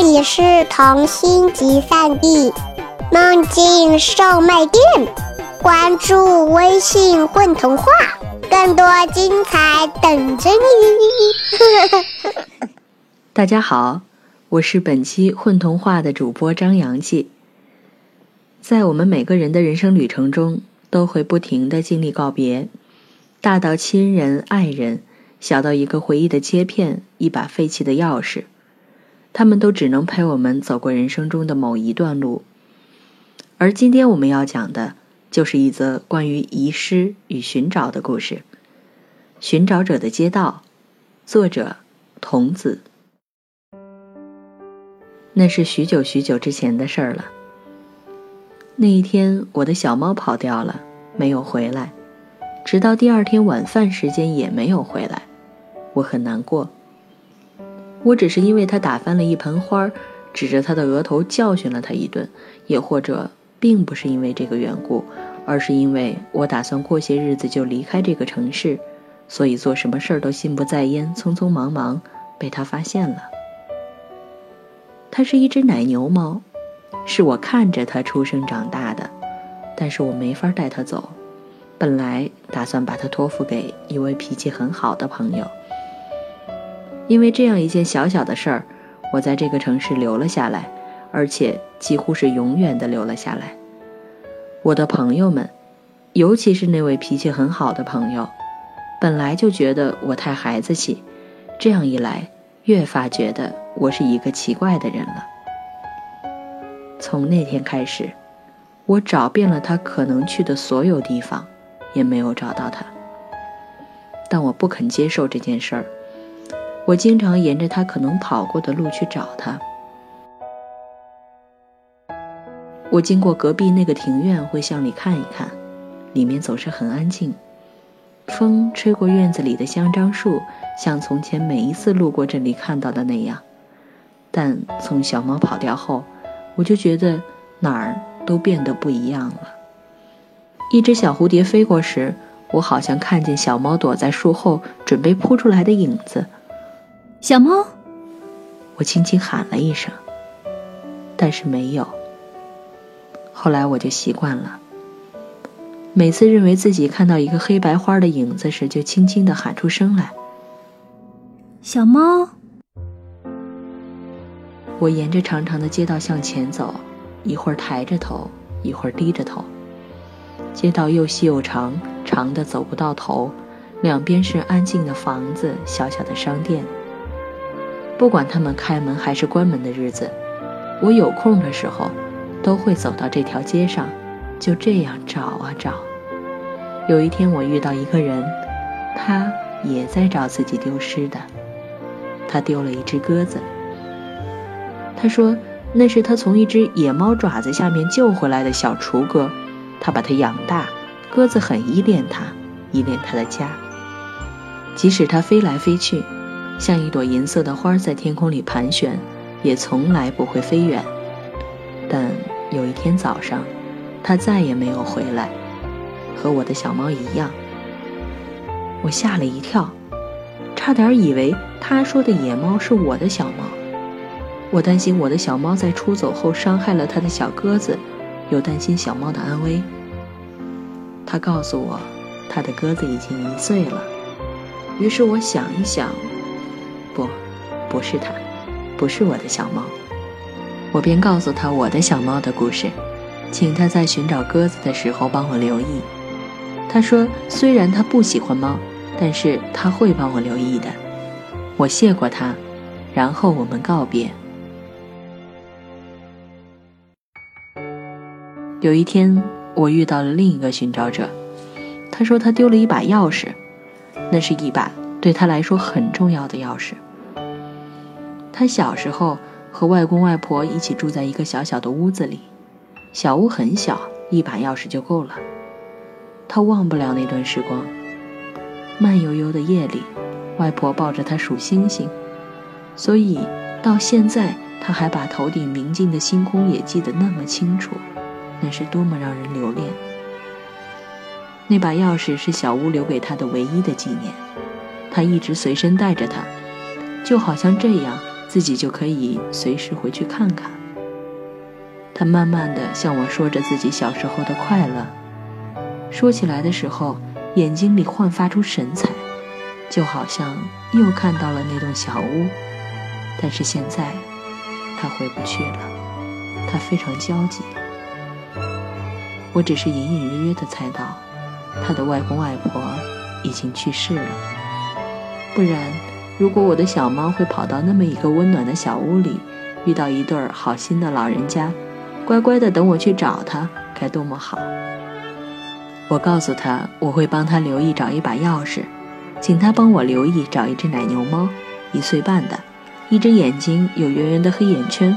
这里是童心集散地，梦境售卖店。关注微信“混童话”，更多精彩等着你。大家好，我是本期“混童话”的主播张阳记。在我们每个人的人生旅程中，都会不停的经历告别，大到亲人、爱人，小到一个回忆的切片、一把废弃的钥匙。他们都只能陪我们走过人生中的某一段路，而今天我们要讲的，就是一则关于遗失与寻找的故事，《寻找者的街道》，作者童子。那是许久许久之前的事儿了。那一天，我的小猫跑掉了，没有回来，直到第二天晚饭时间也没有回来，我很难过。我只是因为他打翻了一盆花，指着他的额头教训了他一顿，也或者并不是因为这个缘故，而是因为我打算过些日子就离开这个城市，所以做什么事儿都心不在焉，匆匆忙忙，被他发现了。它是一只奶牛猫，是我看着它出生长大的，但是我没法带它走，本来打算把它托付给一位脾气很好的朋友。因为这样一件小小的事儿，我在这个城市留了下来，而且几乎是永远的留了下来。我的朋友们，尤其是那位脾气很好的朋友，本来就觉得我太孩子气，这样一来，越发觉得我是一个奇怪的人了。从那天开始，我找遍了他可能去的所有地方，也没有找到他。但我不肯接受这件事儿。我经常沿着他可能跑过的路去找他。我经过隔壁那个庭院，会向里看一看，里面总是很安静。风吹过院子里的香樟树，像从前每一次路过这里看到的那样。但从小猫跑掉后，我就觉得哪儿都变得不一样了。一只小蝴蝶飞过时，我好像看见小猫躲在树后，准备扑出来的影子。小猫，我轻轻喊了一声，但是没有。后来我就习惯了，每次认为自己看到一个黑白花的影子时，就轻轻的喊出声来：“小猫。”我沿着长长的街道向前走，一会儿抬着头，一会儿低着头。街道又细又长，长的走不到头，两边是安静的房子，小小的商店。不管他们开门还是关门的日子，我有空的时候，都会走到这条街上，就这样找啊找。有一天，我遇到一个人，他也在找自己丢失的。他丢了一只鸽子。他说那是他从一只野猫爪子下面救回来的小雏鸽，他把它养大，鸽子很依恋它，依恋它的家，即使它飞来飞去。像一朵银色的花在天空里盘旋，也从来不会飞远。但有一天早上，它再也没有回来，和我的小猫一样。我吓了一跳，差点以为他说的野猫是我的小猫。我担心我的小猫在出走后伤害了他的小鸽子，又担心小猫的安危。他告诉我，他的鸽子已经一岁了。于是我想一想。不，不是他，不是我的小猫。我便告诉他我的小猫的故事，请他在寻找鸽子的时候帮我留意。他说，虽然他不喜欢猫，但是他会帮我留意的。我谢过他，然后我们告别。有一天，我遇到了另一个寻找者，他说他丢了一把钥匙，那是一把对他来说很重要的钥匙。他小时候和外公外婆一起住在一个小小的屋子里，小屋很小，一把钥匙就够了。他忘不了那段时光。慢悠悠的夜里，外婆抱着他数星星，所以到现在他还把头顶明净的星空也记得那么清楚，那是多么让人留恋。那把钥匙是小屋留给他的唯一的纪念，他一直随身带着它，就好像这样。自己就可以随时回去看看。他慢慢的向我说着自己小时候的快乐，说起来的时候，眼睛里焕发出神采，就好像又看到了那栋小屋。但是现在，他回不去了，他非常焦急。我只是隐隐约约的猜到，他的外公外婆已经去世了。不然，如果我的小猫会跑到那么一个温暖的小屋里，遇到一对儿好心的老人家，乖乖的等我去找它，该多么好！我告诉他，我会帮他留意找一把钥匙，请他帮我留意找一只奶牛猫，一岁半的，一只眼睛有圆圆的黑眼圈，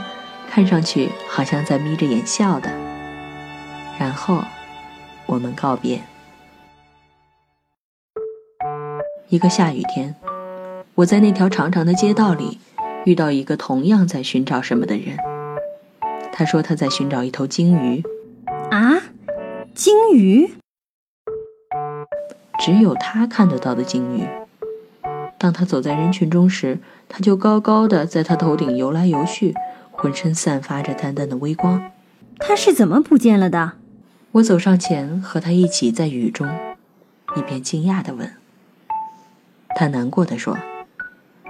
看上去好像在眯着眼笑的。然后，我们告别。一个下雨天，我在那条长长的街道里遇到一个同样在寻找什么的人。他说他在寻找一头鲸鱼。啊，鲸鱼？只有他看得到的鲸鱼。当他走在人群中时，他就高高的在他头顶游来游去，浑身散发着淡淡的微光。他是怎么不见了的？我走上前，和他一起在雨中，一边惊讶的问。他难过的说：“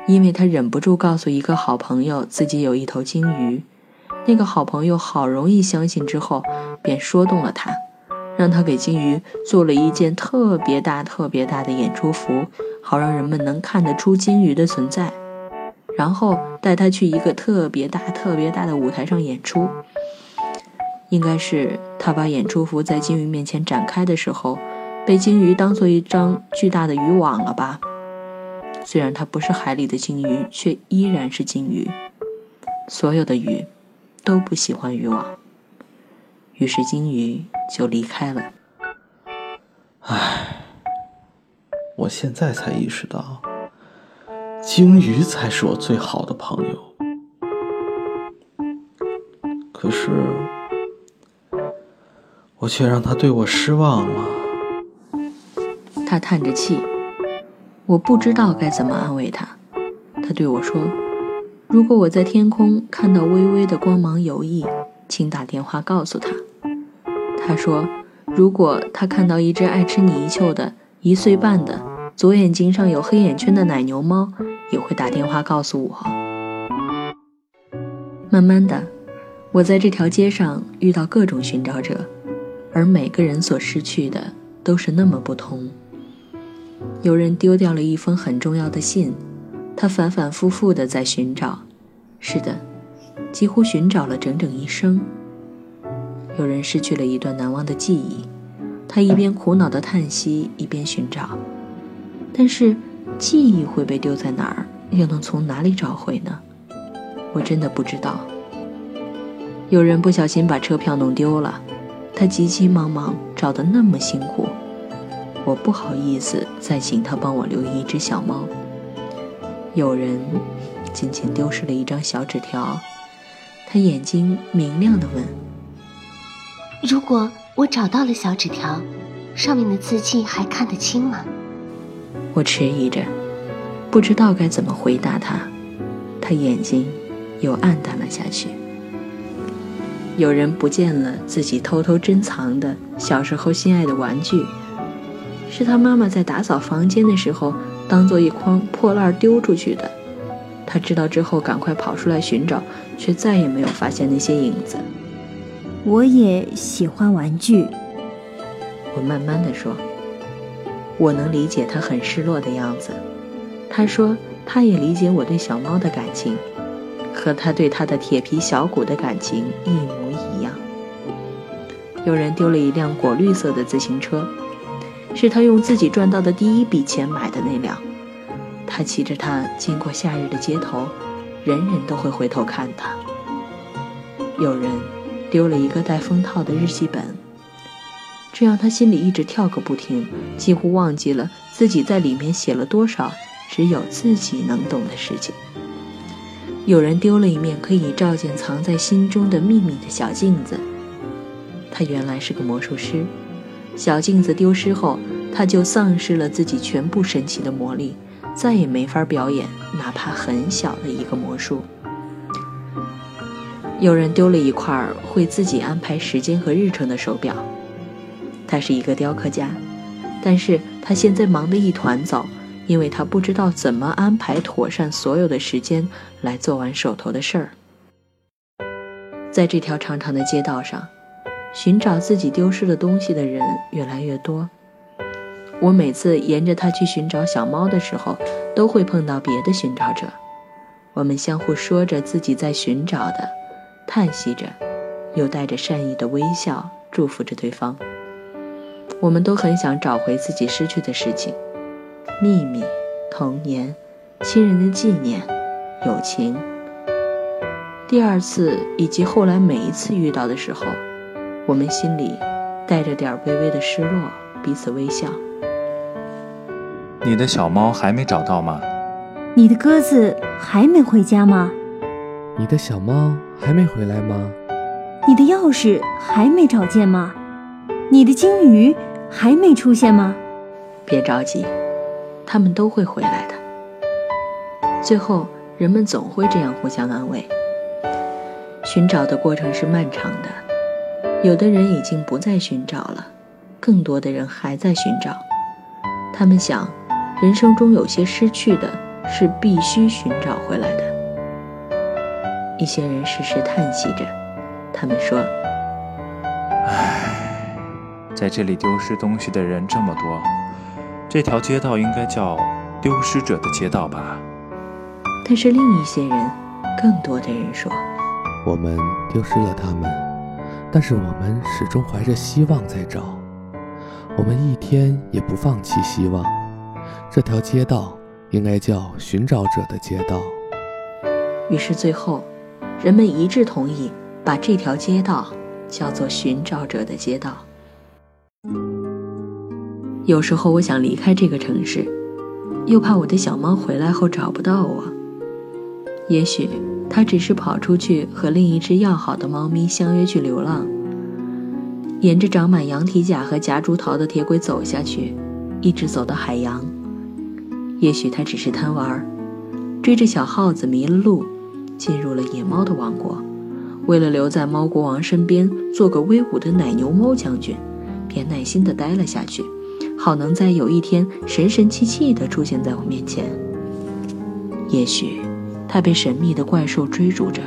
因为他忍不住告诉一个好朋友自己有一头鲸鱼，那个好朋友好容易相信之后，便说动了他，让他给鲸鱼做了一件特别大、特别大的演出服，好让人们能看得出鲸鱼的存在，然后带他去一个特别大、特别大的舞台上演出。”应该是他把演出服在鲸鱼面前展开的时候，被鲸鱼当做一张巨大的渔网了吧？虽然它不是海里的鲸鱼，却依然是鲸鱼。所有的鱼都不喜欢渔网，于是鲸鱼就离开了。唉，我现在才意识到，鲸鱼才是我最好的朋友。可是。我却让他对我失望了。他叹着气，我不知道该怎么安慰他。他对我说：“如果我在天空看到微微的光芒游弋，请打电话告诉他。”他说：“如果他看到一只爱吃泥鳅的一岁半的左眼睛上有黑眼圈的奶牛猫，也会打电话告诉我。”慢慢的，我在这条街上遇到各种寻找者。而每个人所失去的都是那么不同。有人丢掉了一封很重要的信，他反反复复地在寻找，是的，几乎寻找了整整一生。有人失去了一段难忘的记忆，他一边苦恼地叹息，一边寻找。但是，记忆会被丢在哪儿，又能从哪里找回呢？我真的不知道。有人不小心把车票弄丢了。他急急忙忙找的那么辛苦，我不好意思再请他帮我留意一只小猫。有人仅仅丢失了一张小纸条，他眼睛明亮地问：“如果我找到了小纸条，上面的字迹还看得清吗？”我迟疑着，不知道该怎么回答他。他眼睛又暗淡了下去。有人不见了自己偷偷珍藏的小时候心爱的玩具，是他妈妈在打扫房间的时候当做一筐破烂丢出去的。他知道之后赶快跑出来寻找，却再也没有发现那些影子。我也喜欢玩具，我慢慢的说。我能理解他很失落的样子。他说他也理解我对小猫的感情。和他对他的铁皮小鼓的感情一模一样。有人丢了一辆果绿色的自行车，是他用自己赚到的第一笔钱买的那辆。他骑着它经过夏日的街头，人人都会回头看他。有人丢了一个带封套的日记本，这让他心里一直跳个不停，几乎忘记了自己在里面写了多少只有自己能懂的事情。有人丢了一面可以照见藏在心中的秘密的小镜子。他原来是个魔术师，小镜子丢失后，他就丧失了自己全部神奇的魔力，再也没法表演哪怕很小的一个魔术。有人丢了一块会自己安排时间和日程的手表，他是一个雕刻家，但是他现在忙得一团糟，因为他不知道怎么安排妥善所有的时间来做完手头的事儿。在这条长长的街道上，寻找自己丢失的东西的人越来越多。我每次沿着它去寻找小猫的时候，都会碰到别的寻找者。我们相互说着自己在寻找的，叹息着，又带着善意的微笑祝福着对方。我们都很想找回自己失去的事情：秘密、童年、亲人的纪念、友情。第二次以及后来每一次遇到的时候，我们心里带着点微微的失落，彼此微笑。你的小猫还没找到吗？你的鸽子还没回家吗？你的小猫还没回来吗？你的钥匙还没找见吗？你的金鱼还没出现吗？别着急，他们都会回来的。最后，人们总会这样互相安慰。寻找的过程是漫长的，有的人已经不再寻找了，更多的人还在寻找。他们想，人生中有些失去的，是必须寻找回来的。一些人时时叹息着，他们说：“唉，在这里丢失东西的人这么多，这条街道应该叫丢失者的街道吧？”但是另一些人，更多的人说。我们丢失了他们，但是我们始终怀着希望在找。我们一天也不放弃希望。这条街道应该叫寻找者的街道。于是最后，人们一致同意把这条街道叫做寻找者的街道。有时候我想离开这个城市，又怕我的小猫回来后找不到我。也许。他只是跑出去和另一只要好的猫咪相约去流浪，沿着长满羊蹄甲和夹竹桃的铁轨走下去，一直走到海洋。也许他只是贪玩，追着小耗子迷了路，进入了野猫的王国。为了留在猫国王身边做个威武的奶牛猫将军，便耐心地待了下去，好能在有一天神神气气地出现在我面前。也许。他被神秘的怪兽追逐着，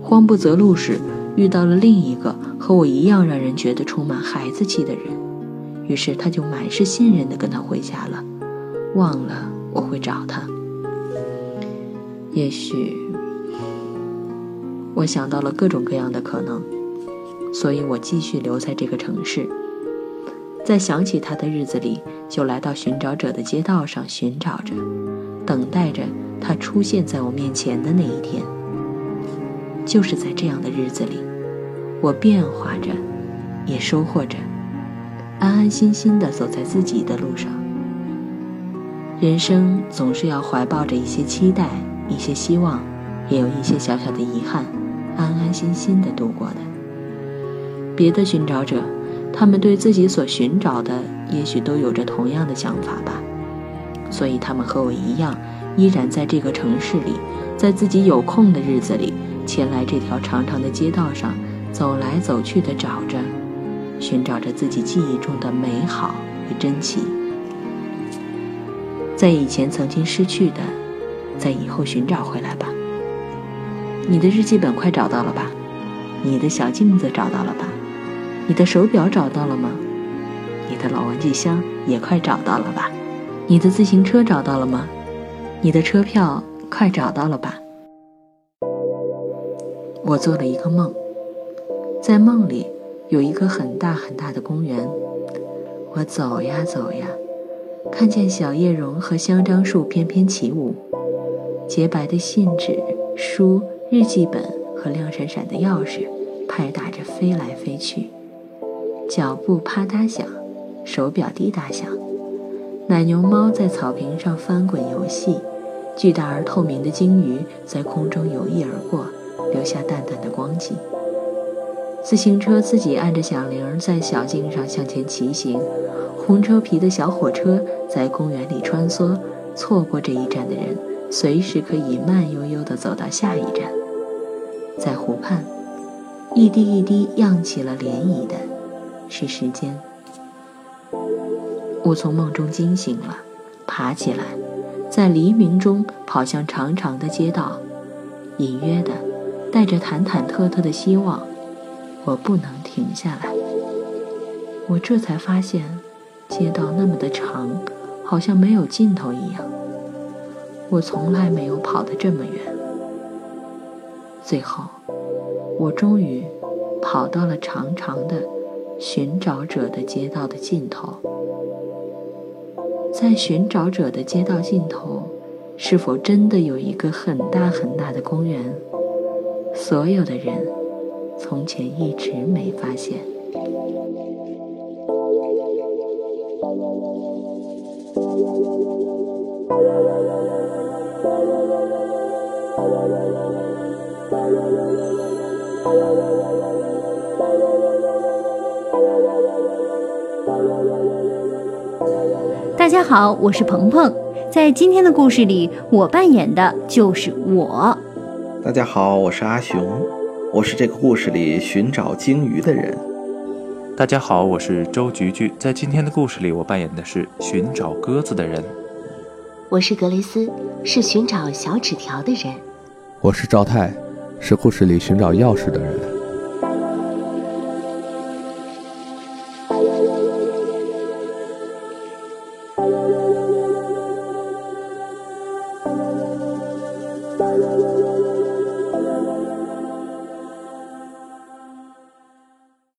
慌不择路时遇到了另一个和我一样让人觉得充满孩子气的人，于是他就满是信任的跟他回家了，忘了我会找他。也许我想到了各种各样的可能，所以我继续留在这个城市，在想起他的日子里，就来到寻找者的街道上寻找着，等待着。他出现在我面前的那一天，就是在这样的日子里，我变化着，也收获着，安安心心地走在自己的路上。人生总是要怀抱着一些期待，一些希望，也有一些小小的遗憾，安安心心地度过的。别的寻找者，他们对自己所寻找的，也许都有着同样的想法吧，所以他们和我一样。依然在这个城市里，在自己有空的日子里，前来这条长长的街道上走来走去的找着，寻找着自己记忆中的美好与珍奇，在以前曾经失去的，在以后寻找回来吧。你的日记本快找到了吧？你的小镜子找到了吧？你的手表找到了吗？你的老玩具箱也快找到了吧？你的自行车找到了吗？你的车票快找到了吧？我做了一个梦，在梦里有一个很大很大的公园，我走呀走呀，看见小叶榕和香樟树翩翩起舞，洁白的信纸、书、日记本和亮闪闪的钥匙拍打着飞来飞去，脚步啪嗒响，手表滴答响。奶牛猫在草坪上翻滚游戏，巨大而透明的鲸鱼在空中游弋而过，留下淡淡的光迹。自行车自己按着响铃在小径上向前骑行，红车皮的小火车在公园里穿梭，错过这一站的人，随时可以慢悠悠地走到下一站。在湖畔，一滴一滴漾起了涟漪的，是时间。我从梦中惊醒了，爬起来，在黎明中跑向长长的街道，隐约的，带着忐忐忑忑的希望。我不能停下来。我这才发现，街道那么的长，好像没有尽头一样。我从来没有跑得这么远。最后，我终于跑到了长长的寻找者的街道的尽头。在寻找者的街道尽头，是否真的有一个很大很大的公园？所有的人从前一直没发现。大家好，我是鹏鹏，在今天的故事里，我扮演的就是我。大家好，我是阿雄，我是这个故事里寻找鲸鱼的人。大家好，我是周菊菊，在今天的故事里，我扮演的是寻找鸽子的人。我是格雷斯，是寻找小纸条的人。我是赵太，是故事里寻找钥匙的人。